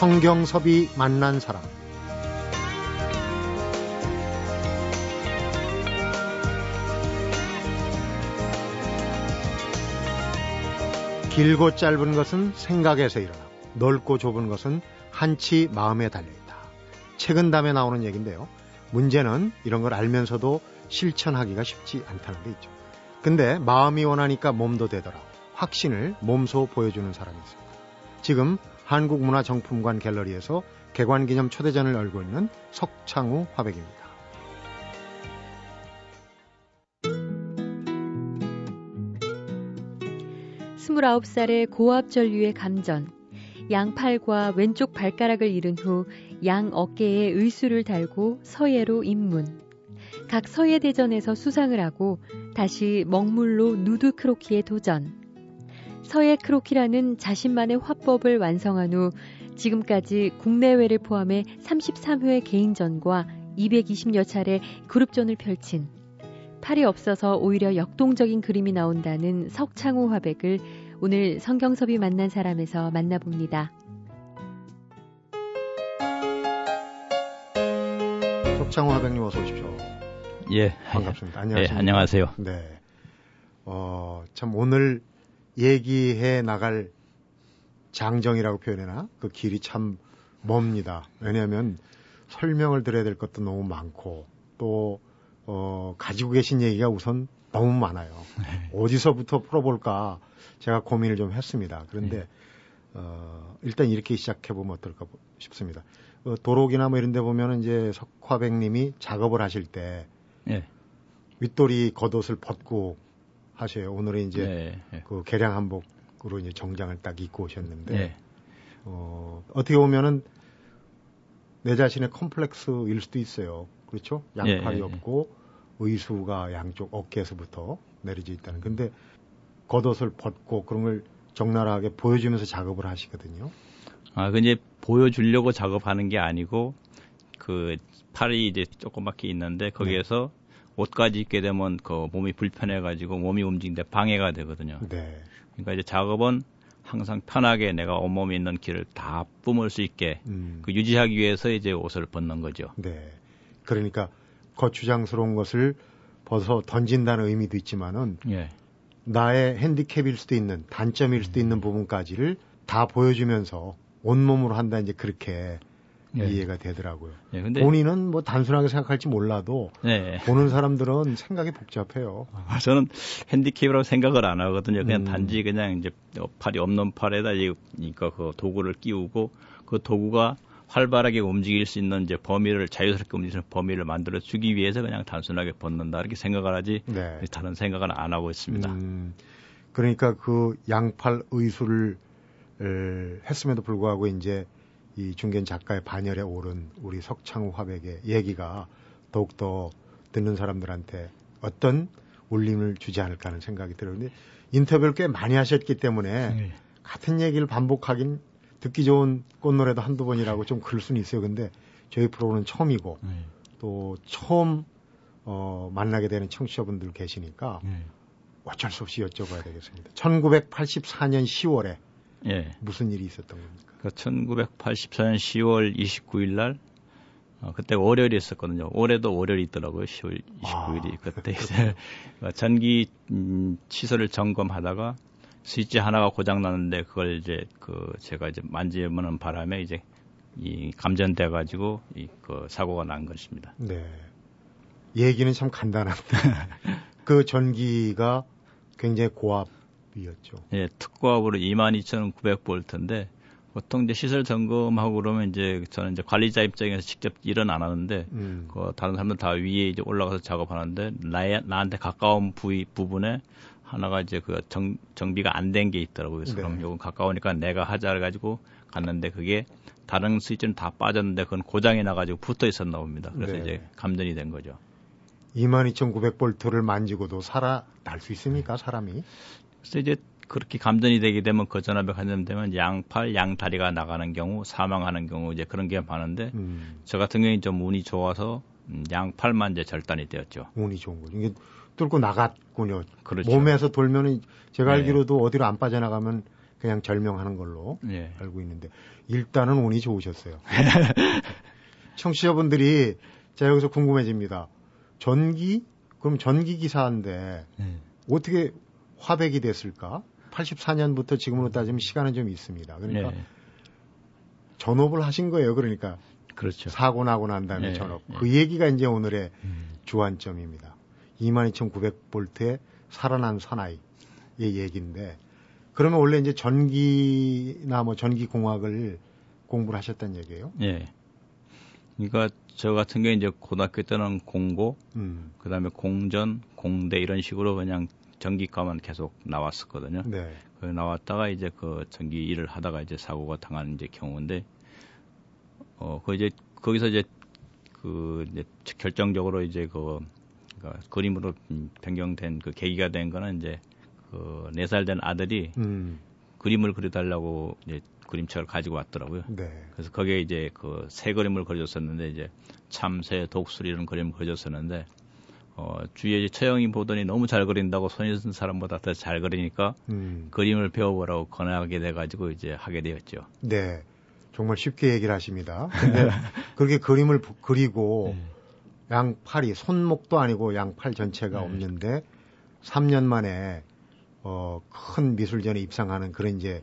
성경섭이 만난 사람 길고 짧은 것은 생각에서 일어나고 넓고 좁은 것은 한치 마음에 달려있다. 책은 다음에 나오는 얘기인데요. 문제는 이런 걸 알면서도 실천하기가 쉽지 않다는 게 있죠. 근데 마음이 원하니까 몸도 되더라. 확신을 몸소 보여주는 사람이 있습니다. 지금 한국문화정품관 갤러리에서 개관기념 초대전을 열고 있는 석창우 화백입니다. 29살의 고압 전류의 감전, 양팔과 왼쪽 발가락을 잃은 후 양 어깨에 의수를 달고 서예로 입문. 각 서예 대전에서 수상을 하고 다시 먹물로 누드 크로키에 도전. 서예 크로키라는 자신만의 화법을 완성한 후 지금까지 국내외를 포함해 33회 개인전과 220여 차례 그룹전을 펼친 팔이 없어서 오히려 역동적인 그림이 나온다는 석창호 화백을 오늘 성경섭이 만난 사람에서 만나봅니다. 석창호 화백님 어서 오십시오. 예. 반갑습니다. 안녕하세요. 예, 안녕하세요. 네. 어, 참 오늘 얘기해 나갈 장정이라고 표현해나 그 길이 참 멉니다. 왜냐하면 설명을 드려야 될 것도 너무 많고 또 어, 가지고 계신 얘기가 우선 너무 많아요. 네. 어디서부터 풀어볼까 제가 고민을 좀 했습니다. 그런데 네. 어, 일단 이렇게 시작해 보면 어떨까 싶습니다. 어, 도로기나 뭐 이런 데 보면은 이제 석화백님이 작업을 하실 때 네. 윗돌이 겉옷을 벗고 하셔요. 오늘은 이제 네, 네. 그 개량 한복으로 이제 정장을 딱 입고 오셨는데 네. 어, 어떻게 보면은 내 자신의 컴플렉스일 수도 있어요. 그렇죠? 양팔이 예, 예, 없고 의수가 양쪽 어깨에서부터 내려져 있다는. 근데 겉옷을 벗고 그런 걸 적나라하게 보여주면서 작업을 하시거든요. 아, 그 이제 보여주려고 작업하는 게 아니고 그 팔이 이제 조그맣게 있는데 거기에서 네. 옷까지 입게 되면 그 몸이 불편해가지고 몸이 움직이는데 방해가 되거든요. 네. 그러니까 이제 작업은 항상 편하게 내가 온몸에 있는 길을 다 뿜을 수 있게 음. 그 유지하기 위해서 이제 옷을 벗는 거죠. 네. 그러니까 거추장스러운 것을 벗어 던진다는 의미도 있지만은 예. 나의 핸디캡일 수도 있는 단점일 수도 있는 부분까지를 다 보여주면서 온몸으로 한다 이제 그렇게 예. 이해가 되더라고요. 예, 근데 본인은 뭐 단순하게 생각할지 몰라도 예. 보는 사람들은 생각이 복잡해요. 아, 저는 핸디캡이라고 생각을 안 하거든요. 그냥 음. 단지 그냥 이제 팔이 없는 팔에다 이거 그 도구를 끼우고 그 도구가 활발하게 움직일 수 있는 이제 범위를 자유스럽게 움직이는 범위를 만들어 주기 위해서 그냥 단순하게 벗는다 이렇게 생각을 하지 네. 다른 생각은 안 하고 있습니다. 음, 그러니까 그 양팔 의술을 했음에도 불구하고 이제 이 중견 작가의 반열에 오른 우리 석창우 화백의 얘기가 더욱더 듣는 사람들한테 어떤 울림을 주지 않을까 하는 생각이 들어요. 근데 인터뷰를 꽤 많이 하셨기 때문에 네. 같은 얘기를 반복하긴 듣기 좋은 꽃노래도 한두 번이라고 좀 그럴 수는 있어요. 근데 저희 프로는 처음이고 네. 또 처음 어, 만나게 되는 청취자분들 계시니까 네. 어쩔 수 없이 여쭤봐야 되겠습니다. 1984년 10월에 예. 무슨 일이 있었던 겁니까? 그 1984년 10월 29일 날 어, 그때 월요일이 있었거든요. 올해도 월요일이 있더라고요. 10월 29일이. 아, 그때 이제 전기 음, 시설을 점검하다가 스위치 하나가 고장 났는데 그걸 이제 그 제가 이제 만지는 바람에 이제 이 감전돼 가지고 이 그 사고가 난 것입니다. 네. 얘기는 참 간단한데 그 전기가 굉장히 고압 이었죠. 예, 특고압으로 22,900볼트인데 보통 이제 시설 점검하고 그러면 이제 저는 이제 관리자 입장에서 직접 일은 안 하는데 음. 그 다른 사람들 다 위에 이제 올라가서 작업하는데 나의 나한테 가까운 부위 부분에 하나가 이제 그 정, 정비가 안 된 게 있더라고요. 그래서 네. 그럼 요건 가까우니까 내가 하자 해가지고 갔는데 그게 다른 스위치는 다 빠졌는데 그건 고장이 나가지고 붙어 있었나 봅니다. 그래서 네. 이제 감전이 된 거죠. 22,900볼트를 만지고도 살아날 수 있습니까, 사람이? 그래서 이제 그렇게 감전이 되게 되면 거전압에 감전되면 양팔, 양다리가 나가는 경우, 사망하는 경우 이제 그런 게 많은데 음. 저 같은 경우는 좀 운이 좋아서 음, 양팔만 이제 절단이 되었죠. 운이 좋은 거죠. 이게 뚫고 나갔군요. 그렇죠. 몸에서 돌면은 제가 네. 알기로도 어디로 안 빠져나가면 그냥 절명하는 걸로 예. 알고 있는데 일단은 운이 좋으셨어요. 청취자분들이 자 여기서 궁금해집니다. 전기 그럼 전기 기사인데 예. 어떻게 화백이 됐을까? 84년부터 지금으로 따지면 시간은 좀 있습니다. 그러니까 예. 전업을 하신 거예요. 그러니까 그렇죠. 사고 나고 난 다음에 예. 전업. 그 얘기가 이제 오늘의 음. 주안점입니다. 22,900볼트의 살아난 사나이의 얘기인데 그러면 원래 이제 전기나 뭐 전기 공학을 공부를 하셨다는 얘기예요? 예. 그러니까 저 같은 경우 이제 고등학교 때는 공고, 음. 그다음에 공전, 공대 이런 식으로 그냥 전기과만 계속 나왔었거든요. 네. 그 나왔다가 이제 그 전기 일을 하다가 이제 사고가 당한 이제 경우인데, 어, 그 이제 거기서 이제 그 이제 결정적으로 이제 그 그러니까 그림으로 변경된 그 계기가 된 거는 이제 그네살된 아들이 음. 그림을 그려달라고 이제 그림책을 가지고 왔더라고요. 네. 그래서 거기에 이제 그 새 그림을 그려줬었는데 이제 참새, 독수리 이런 그림을 그려줬었는데 어, 주위에 처형이 보더니 너무 잘 그린다고 손이 쓴 사람보다 더 잘 그리니까 음. 그림을 배워보라고 권하게 돼가지고 이제 하게 되었죠. 네. 정말 쉽게 얘기를 하십니다. 근데 그렇게 그림을 그리고 네. 양팔이 손목도 아니고 양팔 전체가 네. 없는데 3년 만에 어, 큰 미술전에 입상하는 그런 이제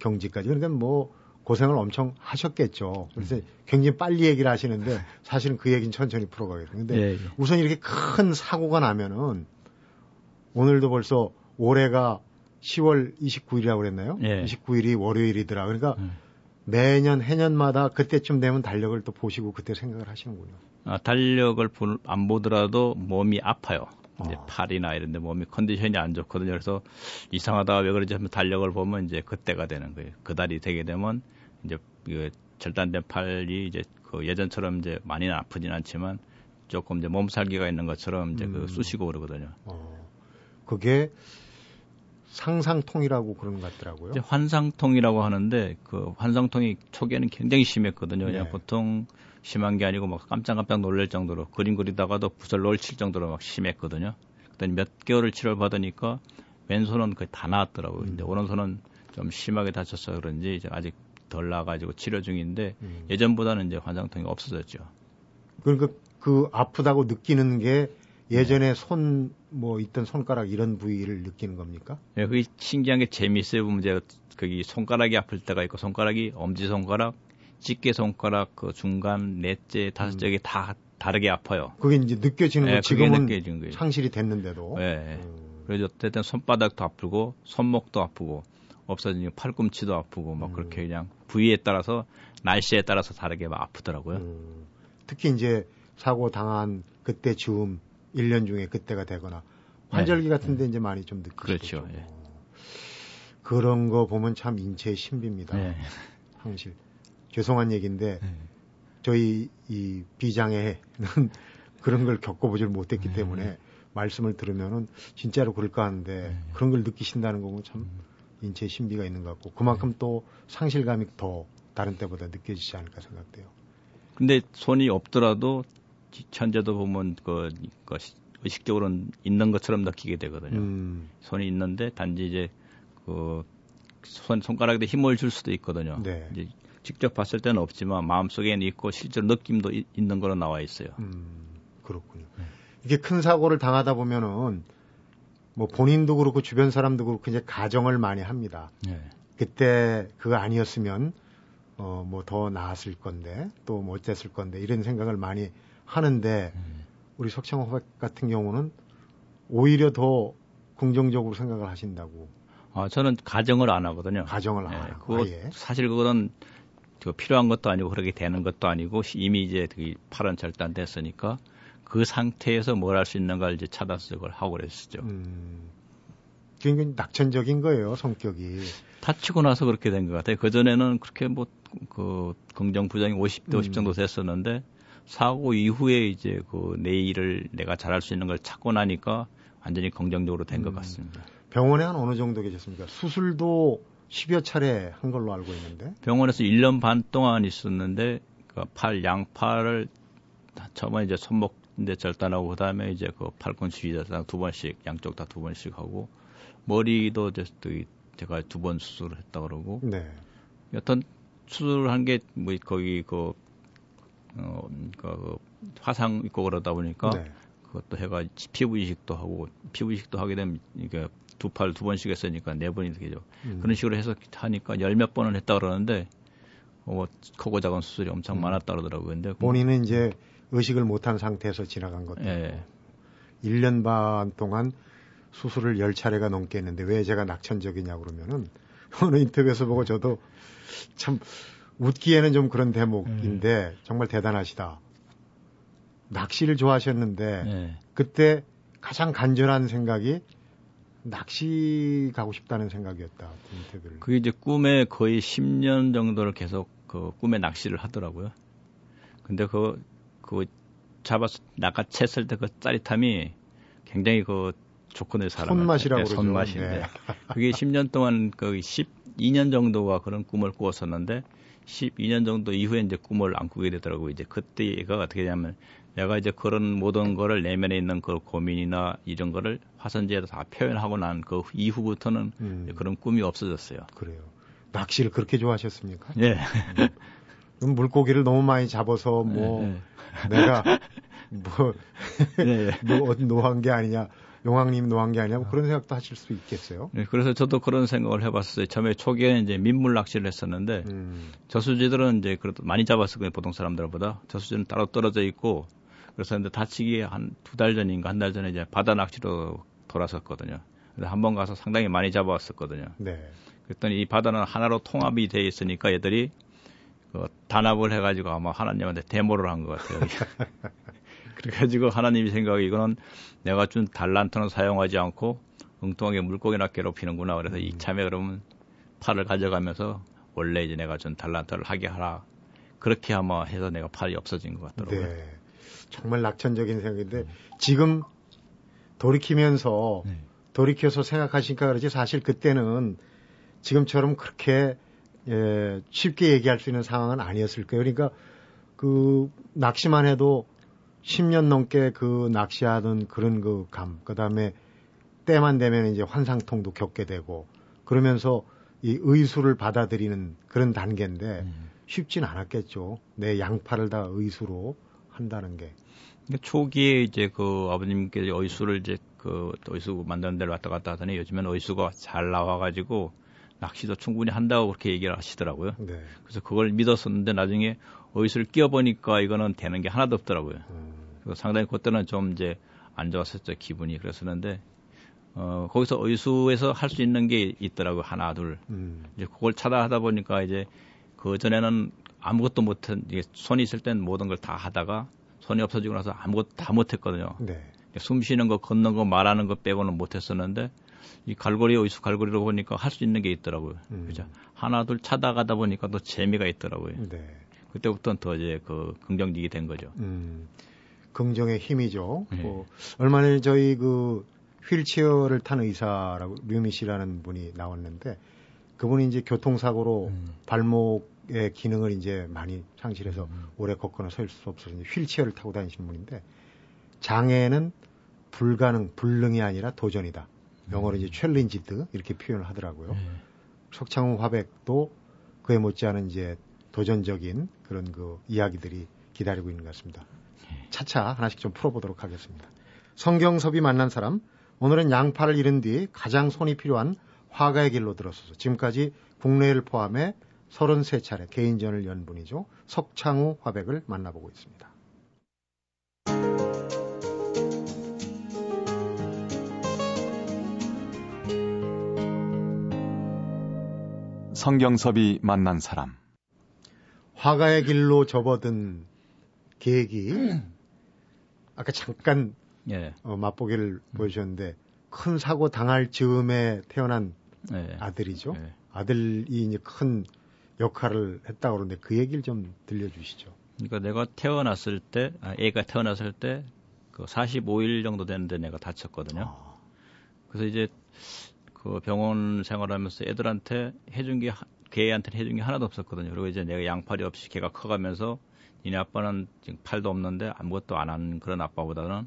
경지까지 그러니까 뭐 고생을 엄청 하셨겠죠. 그래서 음. 굉장히 빨리 얘기를 하시는데 사실은 그 얘기는 천천히 풀어가겠습니다. 근데 예, 예. 우선 이렇게 큰 사고가 나면은 오늘도 벌써 올해가 10월 29일이라고 그랬나요? 예. 29일이 월요일이더라. 그러니까 음. 매년 해년마다 그때쯤 되면 달력을 또 보시고 그때 생각을 하시는군요. 아, 달력을 안 보더라도 몸이 아파요. 이제 아. 팔이나 이런데 몸이 컨디션이 안 좋거든요. 그래서 이상하다 왜 그러지 하면 달력을 보면 이제 그때가 되는 거예요. 그 달이 되게 되면 이제 그 절단된 팔이 이제 그 예전처럼 이제 많이는 아프진 않지만 조금 이제 몸살기가 있는 것처럼 이제 그 음. 그 쑤시고 그러거든요. 어. 그게 상상통이라고 그런 것 같더라고요. 환상통이라고 하는데 그 환상통이 초기에는 굉장히 심했거든요. 그냥 네. 보통 심한 게 아니고 막 깜짝깜짝 놀랄 정도로 그림 그리다가도 붓을 놓칠 정도로 막 심했거든요. 그랬더니 몇 개월을 치료를 받으니까 왼손은 거의 다 나았더라고요. 음. 이제 오른손은 좀 심하게 다쳤어 그런지 이제 아직 덜 나가지고 치료 중인데 음. 예전보다는 이제 환상통이 없어졌죠. 그러니까 그 아프다고 느끼는 게 예전에 네. 손뭐 있던 손가락 이런 부위를 느끼는 겁니까? 예, 그게 신기한 게 재미있어요. 보면 제가 거기 손가락이 아플 때가 있고 손가락이 엄지 손가락, 집게 손가락 그 중간 넷째 다섯째 음. 다 다르게 아파요. 그게 이제 느껴지는 거 네, 지금은 느껴지는 거예요. 상실이 됐는데도. 네. 음. 그래서 어쨌든 손바닥도 아프고 손목도 아프고 없어지니 팔꿈치도 아프고 막 음. 그렇게 그냥 부위에 따라서 날씨에 따라서 다르게 막 아프더라고요. 음. 특히 이제 사고 당한 그때 즈음 1년 중에 그때가 되거나 환절기 네. 같은데 네. 이제 많이 좀 느끼시죠. 그렇죠. 예. 그런 거 보면 참 인체의 신비입니다. 네. 상실. 죄송한 얘기인데 네. 저희 이 비장애는 그런 걸 겪어보질 못했기 네. 때문에 말씀을 들으면은 진짜로 그럴까 하는데 네. 그런 걸 느끼신다는 거면 참 음. 인체의 신비가 있는 것 같고 그만큼 네. 또 상실감이 더 다른 때보다 느껴지지 않을까 생각돼요. 근데 손이 없더라도 현재도 보면 그, 그 의식적으로는 있는 것처럼 느끼게 되거든요. 음. 손이 있는데 단지 이제 그 손, 손가락에 힘을 줄 수도 있거든요. 네. 이제 직접 봤을 때는 없지만 마음속에는 있고 실제로 느낌도 이, 있는 거로 나와 있어요. 음, 그렇군요. 네. 이게 큰 사고를 당하다 보면은 뭐 본인도 그렇고 주변 사람도 그렇고 이제 가정을 많이 합니다. 네. 그때 그거 아니었으면 어 뭐 더 나았을 건데 또 뭐 어땠을 건데 이런 생각을 많이 하는데 음. 우리 석창호 같은 경우는 오히려 더 긍정적으로 생각을 하신다고. 아 저는 가정을 안 하거든요. 가정을 안 네, 해요. 그거 사실 그거는 그 필요한 것도 아니고 그렇게 되는 것도 아니고 이미 이제 그 팔은 절단됐으니까 그 상태에서 뭘 할 수 있는가 이제 차단석을 하고 그랬었죠. 음, 굉장히 낙천적인 거예요, 성격이. 다치고 나서 그렇게 된 것 같아요. 그전에는 그렇게 뭐, 그, 긍정, 부정이 50대 50 음. 정도 됐었는데, 사고 이후에 이제 그 내일을 내가 잘할 수 있는 걸 찾고 나니까 완전히 긍정적으로 된것 음. 같습니다. 병원에 한 어느 정도 계셨습니까? 수술도 10여 차례 한 걸로 알고 있는데. 병원에서 1년 반 동안 있었는데 그팔 양팔을 처음에 이제 손목 인데 절단하고 그다음에 이제 그 팔꿈치 위에서 두 번씩 양쪽 다 두 번씩 하고 머리도 이제 제가 두 번 수술을 했다 그러고 네. 여튼 수술한 게 뭐 거기 그 어, 그 화상 있고 그러다 보니까 네. 그것도 해가 피부 이식도 하고 피부 이식도 하게 되면 이게 두 팔 두 번씩 했으니까 네 번이 되죠. 음. 그런 식으로 해서 하니까 열 몇 번을 했다 그러는데 어, 크고 작은 수술이 엄청 음. 많았다 그러더라고요. 근데 본인은 이제 의식을 못한 상태에서 지나간 것도 예. 1년 반 동안 수술을 10차례가 넘게 했는데 왜 제가 낙천적이냐 그러면은 어느 인터뷰에서 보고 저도 참 웃기에는 좀 그런 대목인데 음. 정말 대단하시다. 낚시를 좋아하셨는데 네. 그때 가장 간절한 생각이 낚시 가고 싶다는 생각이었다. 그 인터뷰를. 그게 이제 꿈에 거의 10년 정도를 계속 그 꿈에 낚시를 하더라고요. 근데 그, 그 잡아서 낚아챘을 때 그 짜릿함이 굉장히 그 조건을 사람 손맛이라고 네, 손맛인데 네. 그게 10년 동안 그 12년 정도가 그런 꿈을 꾸었었는데 12년 정도 이후에 이제 꿈을 안 꾸게 되더라고요. 이제 그때가 어떻게 되냐면 내가 이제 그런 모든 거를 내면에 있는 그 고민이나 이런 거를 화선지에다 다 표현하고 난 그 이후부터는 음. 그런 꿈이 없어졌어요. 그래요. 낚시를 그렇게 좋아하셨습니까? 예. 음, 물고기를 너무 많이 잡아서 뭐 예, 예. 내가 뭐, 예, 예. 뭐 노한 게 아니냐. 용왕님 노한 게 아니냐고 그런 생각도 하실 수 있겠어요. 네, 그래서 저도 그런 생각을 해봤어요. 처음에 초기에는 이제 민물 낚시를 했었는데 음. 저수지들은 이제 그래도 많이 잡았어요. 보통 사람들보다 저수지는 따로 떨어져 있고 그래서 근데 다치기 한 두 달 전인가 한 달 전에 이제 바다 낚시로 돌아섰거든요. 그래서 한 번 가서 상당히 많이 잡아왔었거든요. 네. 그랬더니 이 바다는 하나로 통합이 돼 있으니까 얘들이 그 단합을 해가지고 아마 하나님한테 데모를 한 것 같아요. 그래가지고 하나님이 생각이 이거는 내가 준 달란트는 사용하지 않고 엉뚱하게 물고기나 괴롭히는구나. 그래서 음. 이참에 그러면 팔을 가져가면서 원래 이제 내가 준 달란트를 하게 하라. 그렇게 아마 해서 내가 팔이 없어진 것 같더라고요. 네. 정말 낙천적인 생각인데 음. 지금 돌이키면서 네. 돌이켜서 생각하시니까 그러지 사실 그때는 지금처럼 그렇게 예, 쉽게 얘기할 수 있는 상황은 아니었을 거예요. 그러니까 그 낚시만 해도 10년 넘게 그 낚시하던 그런 그 감, 그 다음에 때만 되면 이제 환상통도 겪게 되고 그러면서 이 의수를 받아들이는 그런 단계인데 음. 쉽진 않았겠죠. 내 양팔을 다 의수로 한다는 게. 초기에 이제 그 아버님께 의수를 이제 그 의수 만드는 데를 왔다 갔다 하더니 요즘엔 의수가 잘 나와가지고 낚시도 충분히 한다고 그렇게 얘기를 하시더라고요. 네. 그래서 그걸 믿었었는데 나중에 의수를 끼워보니까 이거는 되는 게 하나도 없더라고요. 음. 그래서 상당히 그때는 좀 이제 안 좋았었죠 기분이 그랬었는데 어 거기서 의수에서 할 수 있는 게 있더라고요 하나 둘 음. 이제 그걸 찾아 하다 보니까 이제 그 전에는 아무것도 못한 이게 손이 있을 땐 모든 걸 다 하다가 손이 없어지고 나서 아무것도 다 못했거든요. 네. 숨 쉬는 거, 걷는 거, 말하는 거 빼고는 못했었는데 이 갈고리 의수 갈고리로 보니까 할 수 있는 게 있더라고요. 음. 그죠? 하나 둘 찾아가다 보니까 또 재미가 있더라고요. 네. 그때부터는 더 이제 그 긍정적이 된 거죠. 음. 긍정의 힘이죠. 네. 뭐 얼마 전에 저희 그 휠체어를 탄 의사라고 류미 씨라는 분이 나왔는데 그분이 이제 교통사고로 음. 발목 의 기능을 이제 많이 상실해서 음. 오래 걷거나 설수 없어서 이제 휠체어를 타고 다니시는 분인데 장애는 불가능, 불능이 아니라 도전이다. 영어로 이제 challenged 이렇게 표현을 하더라고요. 네. 석창우 화백도 그에 못지않은 이제 도전적인 그런 그 이야기들이 기다리고 있는 것 같습니다. 차차 하나씩 좀 풀어보도록 하겠습니다. 성경섭이 만난 사람, 오늘은 양팔을 잃은 뒤 가장 손이 필요한 화가의 길로 들어서서 지금까지 국내를 포함해 33차례 개인전을 연 분이죠. 석창우 화백을 만나보고 있습니다. 성경섭이 만난 사람. 화가의 길로 접어든 계획이 아까 잠깐 예. 어, 맛보기를 음. 보여주셨는데 큰 사고 당할 즈음에 태어난 예. 아들이죠. 예. 아들이 이제 큰 역할을 했다고 그러는데 그 얘기를 좀 들려주시죠. 그러니까 내가 태어났을 때, 아, 애가 태어났을 때 그 45일 정도 됐는데 내가 다쳤거든요. 아. 그래서 이제 그 병원 생활하면서 애들한테 해준 게, 걔한테 해준 게 하나도 없었거든요. 그리고 이제 내가 양팔이 없이 걔가 커가면서 니네 아빠는 지금 팔도 없는데 아무것도 안 하는 그런 아빠보다는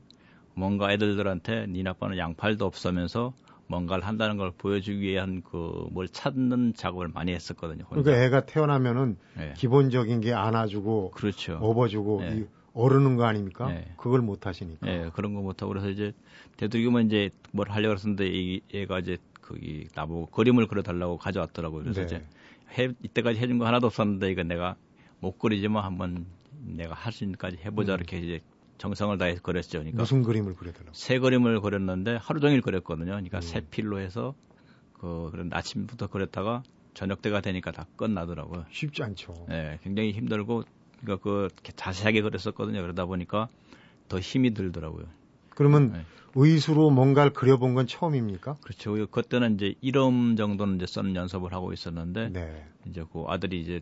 뭔가 애들들한테 니네 아빠는 양팔도 없으면서 뭔가를 한다는 걸 보여주기 위한 그 뭘 찾는 작업을 많이 했었거든요. 혼자. 그러니까 애가 태어나면은 네. 기본적인 게 안아주고, 그렇죠. 업어주고 네. 어르는 거 아닙니까? 네. 그걸 못 하시니까. 네, 그런 거 못 하고 그래서 이제 되도록이면 이제 뭘 하려고 했었는데 이 애가 이제 거기 나보고 그림을 그려달라고 가져왔더라고요. 그래서 네. 이제 해, 이때까지 해준 거 하나도 없었는데 이거 내가 못 그리지만 한번 내가 할 수 있는까지 해보자 음. 이렇게 이제 정성을 다해서 그렸죠. 그러니까 무슨 그림을 그려달라고? 새 그림을 그렸는데 하루 종일 그렸거든요. 그러니까 음. 새 필로 해서 그 그런 아침부터 그렸다가 저녁 때가 되니까 다 끝나더라고요. 쉽지 않죠. 네, 굉장히 힘들고 그러니까 그 자세하게 그렸었거든요. 그러다 보니까 더 힘이 들더라고요. 그러면 네. 의수로 뭔가를 그려본 건 처음입니까? 그렇죠. 그때는 이제 이름 정도는 이제 쓰는 연습을 하고 있었는데 네. 이제 그 아들이 이제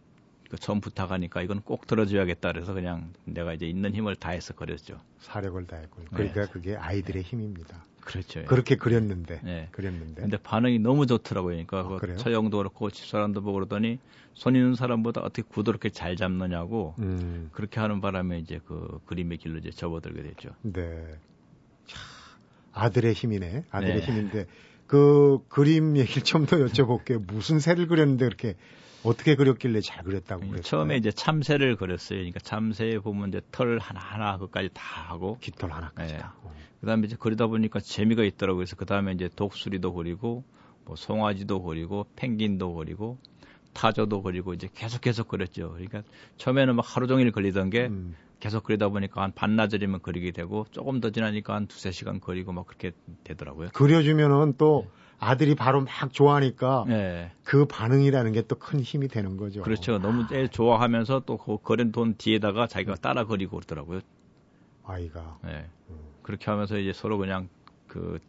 그 처음 부탁하니까 이건 꼭 들어줘야겠다 그래서 그냥 내가 이제 있는 힘을 다해서 그렸죠. 사력을 다했군요. 그러니까 네. 그게 아이들의 힘입니다. 그렇죠. 예. 그렇게 그렸는데. 네. 그렸는데. 근데 반응이 너무 좋더라고요. 그러니까 아, 그 처형도 그렇고 집사람도 보고 그러더니 손 있는 사람보다 어떻게 구도 이렇게 잘 잡느냐고 음. 그렇게 하는 바람에 이제 그 그림의 길로 이제 접어들게 됐죠. 네. 자, 아들의 힘이네. 아들의 네. 힘인데 그 그림 얘기를 좀 더 여쭤볼게요. 무슨 새를 그렸는데 그렇게 어떻게 그렸길래 잘 그렸다고 그랬어요? 처음에 이제 참새를 그렸어요. 그러니까 참새에 보면 이제 털 하나하나 그까지 다 하고 깃털 하나까지 네. 다. 어. 그다음에 이제 그리다 보니까 재미가 있더라고요. 그래서 그다음에 이제 독수리도 그리고 뭐 송아지도 그리고 펭귄도 그리고 타조도 그리고 이제 계속 계속 그렸죠. 그러니까 처음에는 막 하루 종일 그리던 게 음. 계속 그리다 보니까 한 반나절이면 그리게 되고 조금 더 지나니까 한 두세 시간 그리고 막 그렇게 되더라고요. 그려주면은 또 네. 아들이 바로 막 좋아하니까 네. 그 반응이라는 게 또 큰 힘이 되는 거죠. 그렇죠. 너무 애 좋아하면서 또 그 거린 돈 뒤에다가 자기가 따라 그리고 그러더라고요. 아이가. 네. 음. 그렇게 하면서 이제 서로 그냥 그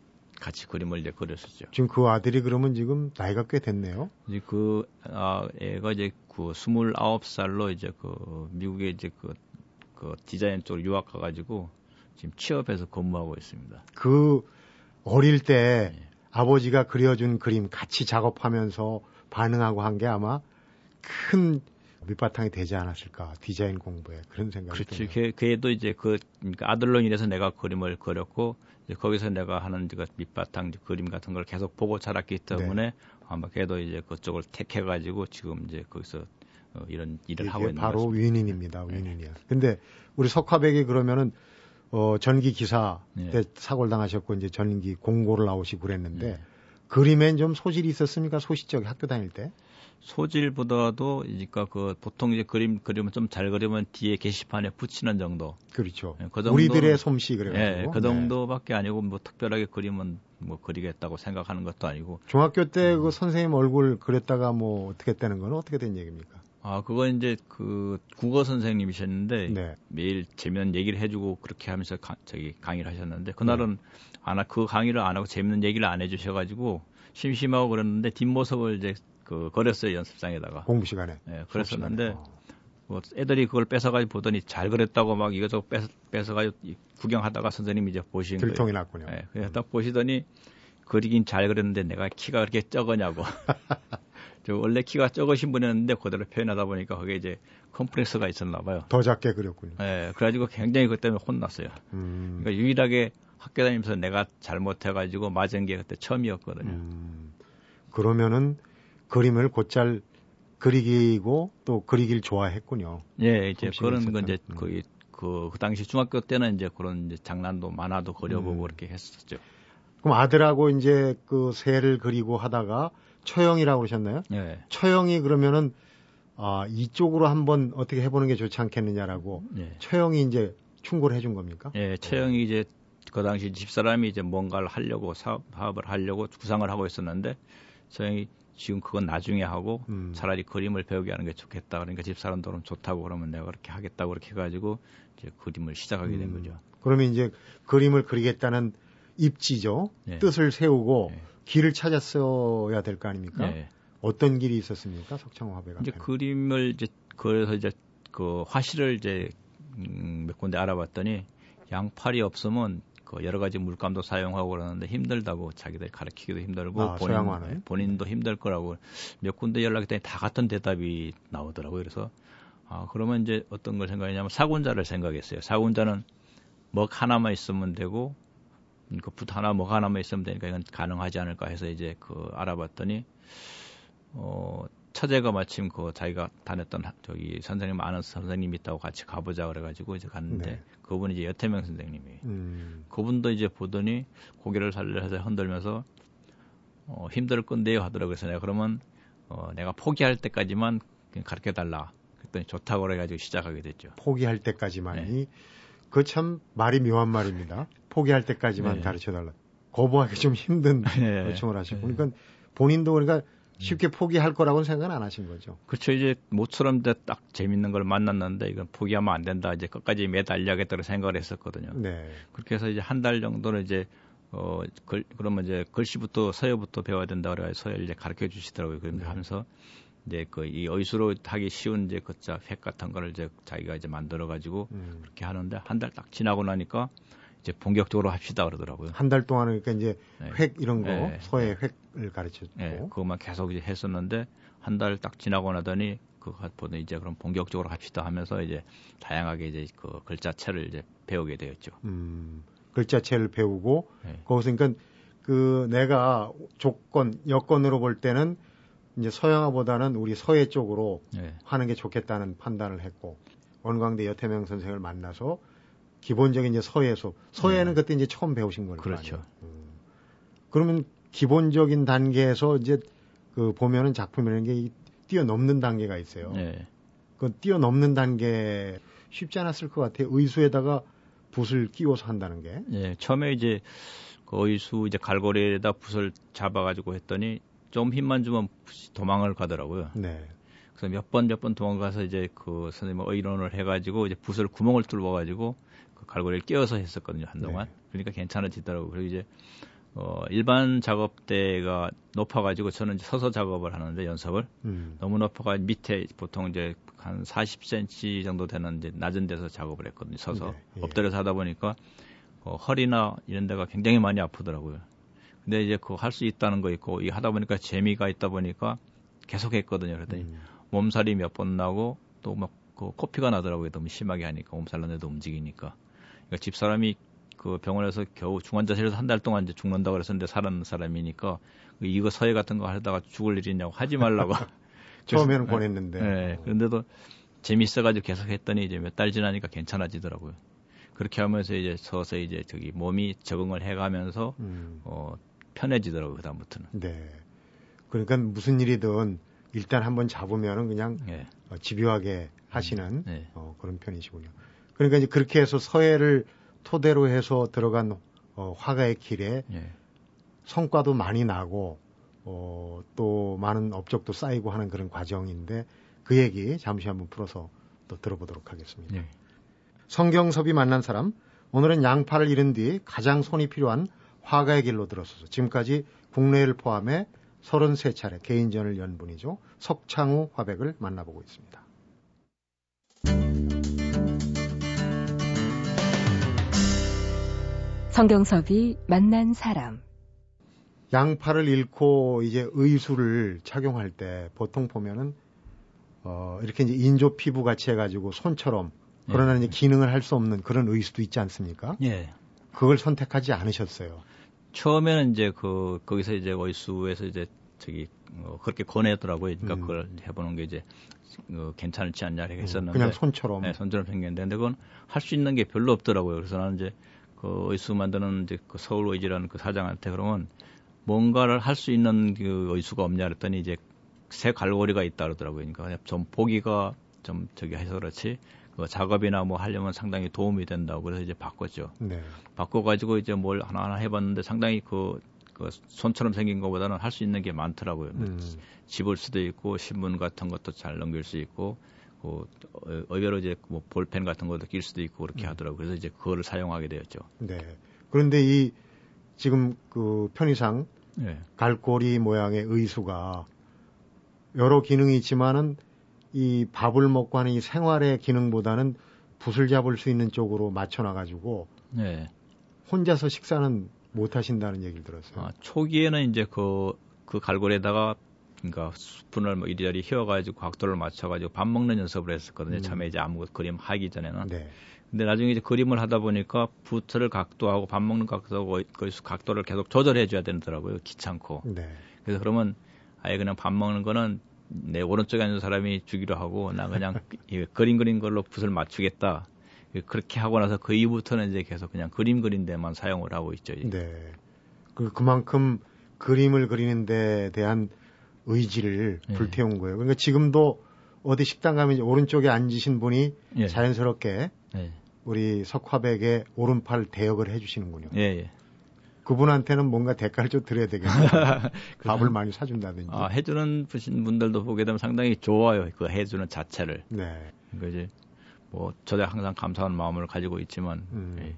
같이 그림을 이제 그렸었죠. 지금 그 아들이 그러면 지금 나이가 꽤 됐네요. 이제 그 아, 애가 이제 그 29살로 이제 그 미국에 이제 그, 그 디자인 쪽으로 유학 가가지고 지금 취업해서 근무하고 있습니다. 그 어릴 때 네. 아버지가 그려준 그림 같이 작업하면서 반응하고 한 게 아마 큰 밑바탕이 되지 않았을까 디자인 공부에 그런 생각이 그렇지. 그, 걔도 이제 그 그러니까 아들로 인해서 내가 그림을 그렸고 이제 거기서 내가 하는 그 밑바탕 그림 같은 걸 계속 보고 자랐기 때문에 네. 아마 걔도 이제 그쪽을 택해가지고 지금 이제 거기서 어, 이런 일을 하고 있는 바로 윈인입니다. 네. 윈인이야. 네. 근데 우리 석화백이 그러면은 어, 전기 기사 네. 때 사고를 당하셨고 이제 전기 공고를 나오시고 그랬는데 네. 그림엔 좀 소질이 있었습니까? 소시적 학교 다닐 때? 소질보다도 그러니까 그 보통 이제 그림 그림을 좀 잘 그리면 뒤에 게시판에 붙이는 정도. 그렇죠. 네, 그 정도, 우리들의 솜씨 그래가지고. 네, 그 정도밖에 아니고 뭐 특별하게 그림은 뭐 그리겠다고 생각하는 것도 아니고. 중학교 때그 음. 선생님 얼굴 그렸다가 뭐 어떻게 했다는 건 어떻게 된 얘기입니까? 아, 그건 이제 그 국어 선생님이셨는데 네. 매일 재미있는 얘기를 해주고 그렇게 하면서 가, 저기 강의를 하셨는데 그날은 네. 안, 그 강의를 안 하고 재미있는 얘기를 안 해주셔가지고 심심하고 그랬는데 뒷모습을 이제 그 그렸어요 연습장에다가 공부 시간에. 네, 그랬었는데 어. 뭐 애들이 그걸 뺏어가지고 보더니 잘 그랬다고 막 이것저것 뺏, 뺏어가지고 구경하다가 선생님이 이제 보신 거예요. 들통이 났군요. 네, 그래서 딱 보시더니 그리긴 잘 그렸는데 내가 키가 그렇게 적으냐고. 저 원래 키가 적으신 분이었는데 그대로 표현하다 보니까 거기에 이제 컴플렉스가 있었나 봐요. 더 작게 그렸군요. 네, 그래가지고 굉장히 그 때 문 혼났어요. 음. 그러니까 유일하게 학교 다니면서 내가 잘못해가지고 맞은 게 그때 처음이었거든요. 음. 그러면은 그림을 곧잘 그리기고 또 그리길 좋아했군요. 예, 이제 그런 건 이제 음. 거의 그, 그 당시 중학교 때는 이제 그런 이제 장난도 만화도 그려보고 음. 그렇게 했었죠. 그럼 아들하고 이제 그 새를 그리고 하다가 처형이라고 그러셨나요? 네. 처형이 그러면은 아, 이쪽으로 한번 어떻게 해보는 게 좋지 않겠느냐라고 네. 처형이 이제 충고를 해준 겁니까? 예, 처형이 이제 그 당시 집사람이 이제 뭔가를 하려고 사업, 사업을 하려고 구상을 하고 있었는데 처형이 지금 그건 나중에 하고 음. 차라리 그림을 배우게 하는 게 좋겠다. 그러니까 집사람도 그럼 좋다고 그러면 내가 그렇게 하겠다고 그렇게 해가지고 이제 그림을 시작하게 된 음. 거죠. 그러면 이제 그림을 그리겠다는 입지죠. 네. 뜻을 세우고 네. 길을 찾았어야 될 거 아닙니까? 네. 어떤 길이 있었습니까? 석창호 화백 이제 그림을 이제 그래서 이제 그 화실을 이제 음, 몇 군데 알아봤더니 양팔이 없으면 그 여러 가지 물감도 사용하고 그러는데 힘들다고 자기들 가르치기도 힘들고 아, 본인, 본인도 힘들 거라고 몇 군데 연락했더니 다 같은 대답이 나오더라고요. 그래서 아 그러면 이제 어떤 걸 생각했냐면 사군자를 생각했어요. 사군자는 먹 하나만 있으면 되고 그 붓 하나 뭐 하나만 있으면 되니까 이건 가능하지 않을까 해서 이제 그 알아봤더니 어 처제가 마침 그 자기가 다녔던 저기 선생님 아는 선생님 있다고 같이 가보자 그래가지고 이제 갔는데 네. 그분이 이제 여태명 선생님이 음. 그분도 이제 보더니 고개를 살려서 흔들면서 어, 힘들 건데요 하더라고요. 그래서 내가 그러면 어, 내가 포기할 때까지만 가르쳐 달라. 그랬더니 좋다고 그래가지고 시작하게 됐죠. 포기할 때까지만이 네. 그 참 말이 묘한 말입니다. 포기할 때까지만 네. 가르쳐 달라. 거부하기 좀 힘든 네. 요청을 하시고 네. 그러니까 본인도 그러니까 쉽게 포기할 거라고는 생각은 안 하신 거죠. 그렇죠. 이제 모처럼 딱 재밌는 걸 만났는데 이건 포기하면 안 된다. 이제 끝까지 매달려야겠다고 생각을 했었거든요. 네. 그렇게 해서 이제 한 달 정도는 이제 어, 글, 그러면 이제 글씨부터 서예부터 배워야 된다 그래서 서예를 이제 가르쳐 주시더라고요. 그런데 네. 하면서 이제 그 이 어이수로 하기 쉬운 이제 그자 획 같은 거를 이제 자기가 이제 만들어 가지고 음. 그렇게 하는데 한 달 딱 지나고 나니까 이제 본격적으로 합시다 그러더라고요. 한 달 동안은 그러니까 이제 네. 획 이런 거 네. 서예 획을 가르쳐 주고 네. 그것만 계속 이제 했었는데 한 달 딱 지나고 나더니 그거 보다 이제 그럼 본격적으로 합시다 하면서 이제 다양하게 이제 그 글자체를 이제 배우게 되었죠. 음, 글자체를 배우고 네. 거기서 그러니까 그 내가 조건 여건으로 볼 때는 이제 서양화보다는 우리 서예 쪽으로 네. 하는 게 좋겠다는 판단을 했고 원광대 여태명 선생을 만나서 기본적인 이제 서예 수업. 서예는 네. 그때 이제 처음 배우신 거니까. 그렇죠. 음. 그러면 기본적인 단계에서 이제 그 보면은 작품이라는 게 뛰어넘는 단계가 있어요. 네. 그 뛰어넘는 단계 쉽지 않았을 것 같아요. 의수에다가 붓을 끼워서 한다는 게. 네, 처음에 이제 그 의수 이제 갈고리에다 붓을 잡아가지고 했더니 좀 힘만 주면 도망을 가더라고요. 네. 그래서 몇 번 몇 번 도망가서 이제 그 선생님 의논을 해가지고 이제 붓을 구멍을 뚫어가지고 그 갈고리를 끼워서 했었거든요 한동안. 네. 그러니까 괜찮아지더라고요. 그리고 이제 어 일반 작업대가 높아가지고 저는 이제 서서 작업을 하는데 연습을 음. 너무 높아가 밑에 보통 이제 한 40cm 정도 되는 이제 낮은 데서 작업을 했거든요. 서서 네. 예. 엎드려서 하다 보니까 어, 허리나 이런 데가 굉장히 많이 아프더라고요. 근데 이제 그거 할 수 있다는 거 있고 이 하다 보니까 재미가 있다 보니까 계속 했거든요. 그랬더니 음. 몸살이 몇 번 나고 또 막 그 코피가 나더라고요. 너무 심하게 하니까 몸살 나는데도 움직이니까. 그러니까 집사람이 그 병원에서 겨우 중환자실에서 한 달 동안 이제 죽는다 그랬었는데 살았는 사람이니까 그 이거 서예 같은 거 하다가 죽을 일이 있냐고 하지 말라고. 처음에는 권했는데. 네. 그런데도 재밌어가지고 계속 했더니 이제 몇 달 지나니까 괜찮아지더라고요. 그렇게 하면서 이제 서서히 이제 저기 몸이 적응을 해가면서 음. 어 편해지더라고요 그다음부터는. 네. 그러니까 무슨 일이든 일단 한번 잡으면은 그냥 네. 어, 집요하게 하시는 네. 어, 그런 편이시군요. 그러니까 이제 그렇게 해서 서해를 토대로 해서 들어간 어, 화가의 길에 예. 성과도 많이 나고 어, 또 많은 업적도 쌓이고 하는 그런 과정인데 그 얘기 잠시 한번 풀어서 또 들어보도록 하겠습니다. 예. 성경섭이 만난 사람 오늘은 양팔을 잃은 뒤 가장 손이 필요한 화가의 길로 들어서서 지금까지 국내를 포함해 33차례 개인전을 연 분이죠. 석창우 화백을 만나보고 있습니다. 성경섭이 만난 사람. 양팔을 잃고 이제 의수를 착용할 때 보통 보면은 어 이렇게 이제 인조 피부 같이 해가지고 손처럼 그러나 예. 이제 기능을 할 수 없는 그런 의수도 있지 않습니까? 예. 그걸 선택하지 않으셨어요. 처음에는 이제 그 거기서 이제 의수에서 이제 저기 어, 그렇게 권해더라고요. 그러니까 음. 그걸 해보는 게 이제 어, 괜찮지 않냐 이렇게 음, 했었는데 그냥 손처럼 네, 손처럼 생겼는데 근데 그건 할 수 있는 게 별로 없더라고요. 그래서 나는 이제 그 의수 만드는 이제 그 서울 의지라는 그 사장한테 그러면 뭔가를 할 수 있는 그 의수가 없냐 그랬더니 이제 새 갈고리가 있다 그러더라고요. 그러니까 좀 보기가 좀 저기 해서 그렇지 그 작업이나 뭐 하려면 상당히 도움이 된다고 그래서 이제 바꿨죠. 네. 바꿔가지고 이제 뭘 하나하나 해봤는데 상당히 그, 그 손처럼 생긴 것보다는 할 수 있는 게 많더라고요. 음. 집을 수도 있고 신문 같은 것도 잘 넘길 수 있고 그 의외로 이제 뭐 볼펜 같은 것도 낄 수도 있고 그렇게 음. 하더라고요. 그래서 이제 그거를 사용하게 되었죠. 네. 그런데 이 지금 그 편의상 네. 갈고리 모양의 의수가 여러 기능이 있지만은 이 밥을 먹고 하는 이 생활의 기능보다는 붓을 잡을 수 있는 쪽으로 맞춰놔가지고 네. 혼자서 식사는 못 하신다는 얘기를 들었어요. 아, 초기에는 이제 그, 그 갈고리에다가 그러니까 스푼을 뭐 이리저리 휘어가지고 각도를 맞춰가지고 밥 먹는 연습을 했었거든요. 음. 처음에 이제 아무것도 그림 하기 전에는. 네. 근데 나중에 이제 그림을 하다 보니까 부트를 각도하고 밥 먹는 각도하고 그 각도를 계속 조절해 줘야 되더라고요. 귀찮고. 네. 그래서 그러면 아예 그냥 밥 먹는 거는 내 오른쪽에 앉은 사람이 주기로 하고 나 그냥 그림 그린 걸로 붓을 맞추겠다. 그렇게 하고 나서 그 이후부터는 이제 계속 그냥 그림 그린 데만 사용을 하고 있죠. 네. 그 그만큼 그림을 그리는 데 대한 의지를 네. 불태운 거예요. 그러니까 지금도 어디 식당 가면 오른쪽에 앉으신 분이 예. 자연스럽게 예. 우리 석화백의 오른팔 대역을 해주시는군요. 예, 예. 그분한테는 뭔가 대가를 좀 드려야 되겠네요. 밥을 많이 사준다든지. 아, 해주는 분들도 보게 되면 상당히 좋아요. 그 해주는 자체를. 네. 그지. 뭐 저도 항상 감사한 마음을 가지고 있지만. 음. 예.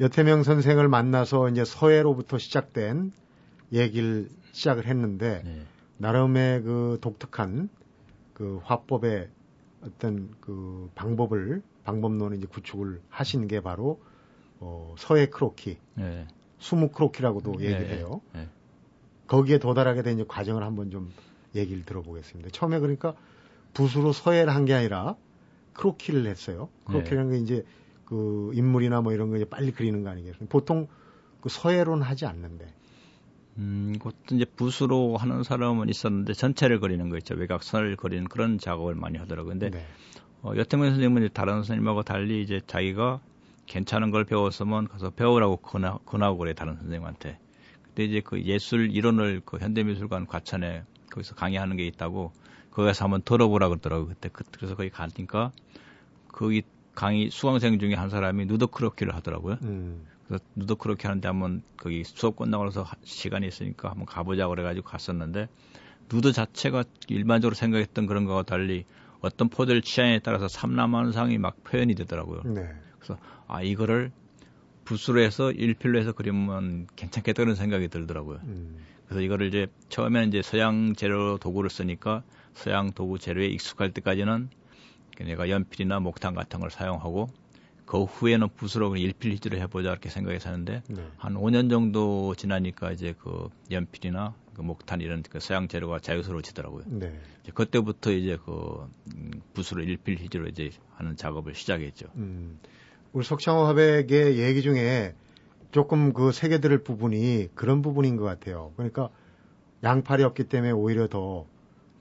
여태명 선생을 만나서 이제 서해로부터 시작된 얘기를 시작을 했는데 네. 나름의 그 독특한 그 화법의 어떤 그 방법을 방법론을 이제 구축을 하신 게 바로 어, 서해 크로키, 네. 수무 크로키라고도 네. 얘기를 해요. 네. 거기에 도달하게 된 과정을 한번 좀 얘기를 들어보겠습니다. 처음에 그러니까 붓으로 서해를 한 게 아니라 크로키를 했어요. 크로키라는 게 이제 그 인물이나 뭐 이런 거 이제 빨리 그리는 거 아니겠습니까? 보통 그 서해로는 하지 않는데. 음, 그것도 이제 붓으로 하는 사람은 있었는데 전체를 그리는 거 있죠. 외곽선을 그리는 그런 작업을 많이 하더라고요. 근데 네. 어, 여태문 선생님은 다른 선생님하고 달리 이제 자기가 괜찮은 걸 배웠으면 가서 배우라고 권하, 권하고 그래 다른 선생님한테. 근데 이제 그 예술 이론을 그 현대미술관 과천에 거기서 강의하는 게 있다고 거기서 한번 들어보라 그러더라고요. 그때 그, 래서 거기 가니까 거기 강의 수강생 중에 한 사람이 누더 크로키를 하더라고요. 음. 그래서 누더 크로키 하는데 한번 거기 수업 끝나고 나서 시간이 있으니까 한번 가보자 그래가지고 갔었는데 누더 자체가 일반적으로 생각했던 그런 거와 달리 어떤 포즈를 취향에 따라서 삼라만상이 막 표현이 되더라고요. 네. 그래서 아 이거를 붓으로 해서 일필로 해서 그리면 괜찮겠다 그런 생각이 들더라고요. 음. 그래서 이거를 이제 처음에는 이제 서양 재료 도구를 쓰니까 서양 도구 재료에 익숙할 때까지는 내가 연필이나 목탄 같은 걸 사용하고 그 후에는 붓으로 일필 휘지를 해보자 이렇게 생각해서 하는데 네. 한 5년 정도 지나니까 이제 그 연필이나 그 목탄 이런 그 서양 재료가 자유스러워지더라고요. 네. 이제 그때부터 이제 그 음, 붓으로 일필 휘지로 이제 하는 작업을 시작했죠. 음. 우리 석창호 화백의 얘기 중에 조금 그 새겨들을 부분이 그런 부분인 것 같아요. 그러니까 양팔이 없기 때문에 오히려 더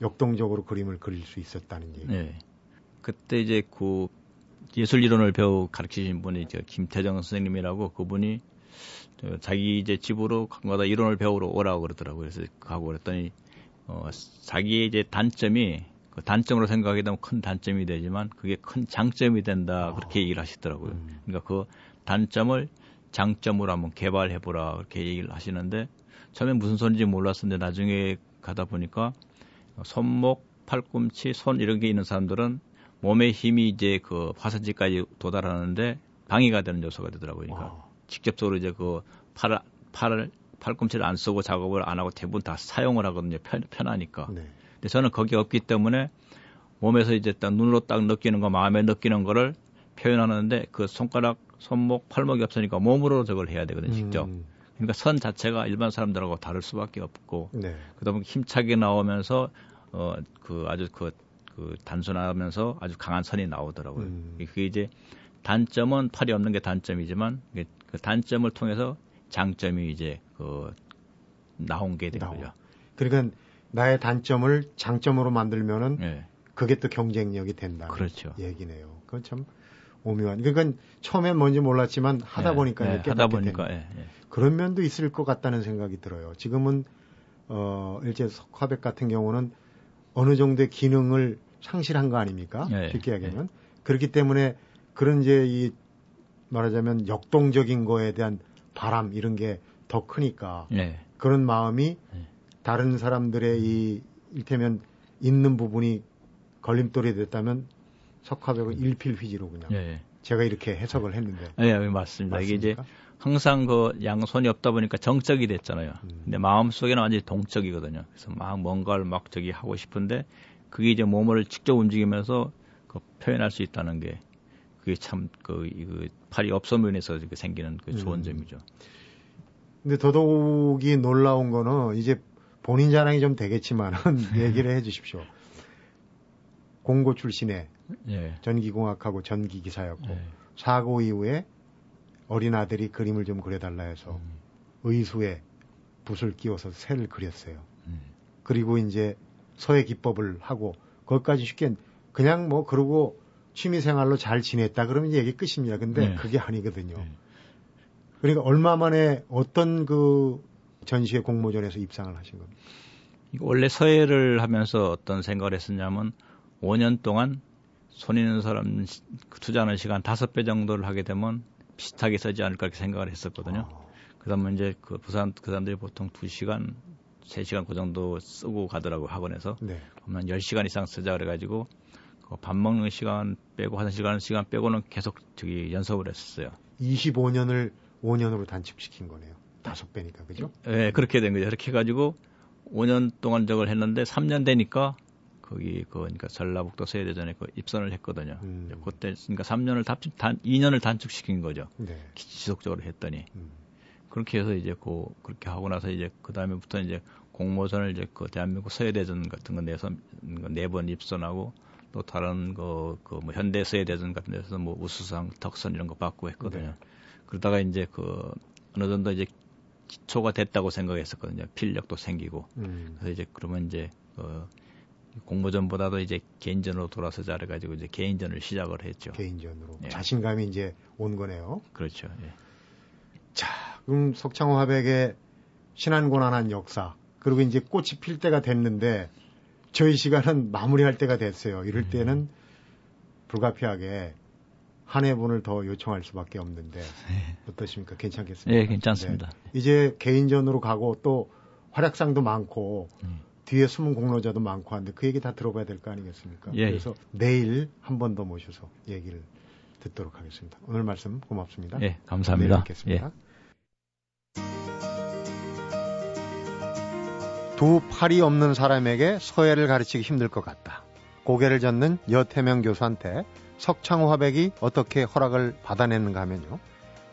역동적으로 그림을 그릴 수 있었다는 얘기. 네. 그때 이제 그 예술 이론을 배우 가르치신 분이 저 김태정 선생님이라고 그분이 자기 이제 집으로 간마다 이론을 배우러 오라고 그러더라고요. 그래서 가고 그랬더니 어 자기의 이제 단점이 그 단점으로 생각하게 되면 큰 단점이 되지만 그게 큰 장점이 된다 그렇게 어. 얘기를 하시더라고요. 음. 그러니까 그 단점을 장점으로 한번 개발해 보라 그렇게 얘기를 하시는데 처음에 무슨 소리인지 몰랐었는데 나중에 가다 보니까 손목, 팔꿈치, 손 이런 게 있는 사람들은 몸의 힘이 이제 그 화산지까지 도달하는데 방해가 되는 요소가 되더라고요. 그러니까 와. 직접적으로 이제 그 팔, 팔을 팔꿈치를 안 쓰고 작업을 안 하고 대부분 다 사용을 하거든요. 편, 편하니까. 네. 근데 저는 거기 없기 때문에 몸에서 이제 딱 눈으로 딱 느끼는 거, 마음에 느끼는 거를 표현하는데 그 손가락, 손목, 팔목이 없으니까 몸으로 저걸 해야 되거든요, 직접. 음. 그러니까 선 자체가 일반 사람들하고 다를 수밖에 없고, 네. 그다음에 힘차게 나오면서 어 그 아주 그 그 단순하면서 아주 강한 선이 나오더라고요. 음. 그게 이제 단점은 팔이 없는 게 단점이지만 그 단점을 통해서 장점이 이제 그 나온 게 되는 거죠. 그러니까 나의 단점을 장점으로 만들면은 네. 그게 또 경쟁력이 된다. 그렇죠. 얘기네요. 그건 참 오묘한. 그러니까 처음엔 뭔지 몰랐지만 하다 네, 보니까 네, 하다 보니까 예, 예. 그런 면도 있을 것 같다는 생각이 들어요. 지금은 어 일제 석화백 같은 경우는 어느 정도의 기능을 상실한 거 아닙니까? 네. 쉽게 얘기하면. 네. 그렇기 때문에 그런 이제 이 말하자면 역동적인 거에 대한 바람 이런 게 더 크니까 네. 그런 마음이 네. 다른 사람들의 이 일테면 있는 부분이 걸림돌이 됐다면 석화백은 일필휘지로 그냥 네. 제가 이렇게 해석을 했는데. 네, 맞습니다. 맞습니까? 이게 이제 항상 그 양손이 없다 보니까 정적이 됐잖아요. 음. 근데 마음 속에는 완전히 동적이거든요. 그래서 막 뭔가를 막 저기 하고 싶은데 그게 이제 몸을 직접 움직이면서 그 표현할 수 있다는 게 그게 참그 그 팔이 없어면에서 생기는 그 좋은 음. 점이죠. 근데 더더욱이 놀라운 거는 이제 본인 자랑이 좀 되겠지만은 얘기를 해 주십시오. 공고 출신의 예. 전기공학하고 전기기사였고 예. 사고 이후에 어린 아들이 그림을 좀 그려달라 해서 음. 의수에 붓을 끼워서 새를 그렸어요. 음. 그리고 이제 서예 기법을 하고 거기까지 쉽게 그냥 뭐 그러고 취미 생활로 잘 지냈다 그러면 얘기 끝입니다. 근데 네. 그게 아니거든요. 네. 그러니까 얼마 만에 어떤 그 전시회 공모전에서 입상을 하신 겁니까? 원래 서예를 하면서 어떤 생각을 했었냐면 5년 동안 손 있는 사람 투자하는 시간 5배 정도를 하게 되면 비슷하게 쓰지 않을까 이렇게 생각을 했었거든요. 어. 그다음에 이제 그 부산 그 사람들이 보통 2시간, 3시간 그 정도 쓰고 가더라고 학원에서. 네. 그러면 10시간 이상 쓰자 그래 가지고 그밥 먹는 시간 빼고 화장실 가는 시간 빼고는 계속 저기 연습을 했었어요. 25년을 5년으로 단축시킨 거네요. 다섯 배니까 그죠? 네, 그렇게 된 거죠. 이렇게 해가지고 5년 동안 저걸 했는데 3년 되니까 거기 그 그러니까 전라북도 세대전에 그 입선을 했거든요. 음. 그때 그러니까 3년을 단, 단 2년을 단축시킨 거죠. 네. 지속적으로 했더니 음. 그렇게 해서 이제 그 그렇게 하고 나서 이제 그 다음에부터 이제 공모전을 이제 그 대한민국 서해대전 같은 거 내서 네 번 입선하고 또 다른 그, 그뭐 현대 서해대전 같은 데서 뭐 우수상, 덕선 이런 거 받고 했거든요. 네. 그러다가 이제 그 어느 정도 이제 기초가 됐다고 생각했었거든요. 필력도 생기고. 음. 그래서 이제 그러면 이제 그 공모전보다도 이제 개인전으로 돌아서 잘해가지고 이제 개인전을 시작을 했죠. 개인전으로 예. 자신감이 이제 온 거네요. 그렇죠. 예. 자, 그럼 석창호 화백의 신안고난한 역사 그리고 이제 꽃이 필 때가 됐는데 저희 시간은 마무리할 때가 됐어요. 이럴 음. 때는 불가피하게 한 해분을 더 요청할 수밖에 없는데 네. 어떠십니까? 괜찮겠습니까? 네, 괜찮습니다. 네. 이제 개인전으로 가고 또 활약상도 많고 음. 뒤에 숨은 공로자도 많고 한데 그 얘기 다 들어봐야 될 거 아니겠습니까? 예. 그래서 내일 한 번 더 모셔서 얘기를 듣도록 하겠습니다. 오늘 말씀 고맙습니다. 예, 감사합니다. 내일 뵙겠습니다. 예. 두 팔이 없는 사람에게 서예를 가르치기 힘들 것 같다. 고개를 젓는 여태명 교수한테 석창호 화백이 어떻게 허락을 받아냈는가 하면요.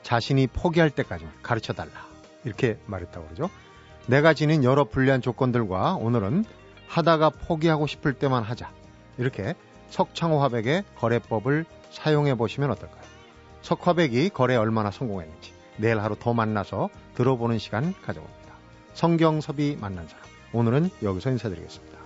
자신이 포기할 때까지 가르쳐 달라. 이렇게 말했다고 그러죠. 내가 지닌 여러 불리한 조건들과 오늘은 하다가 포기하고 싶을 때만 하자. 이렇게 석창호 화백의 거래법을 사용해 보시면 어떨까요? 석화백이 거래에 얼마나 성공했는지 내일 하루 더 만나서 들어보는 시간 가져봅니다. 성경섭이 만난 사람. 오늘은 여기서 인사드리겠습니다.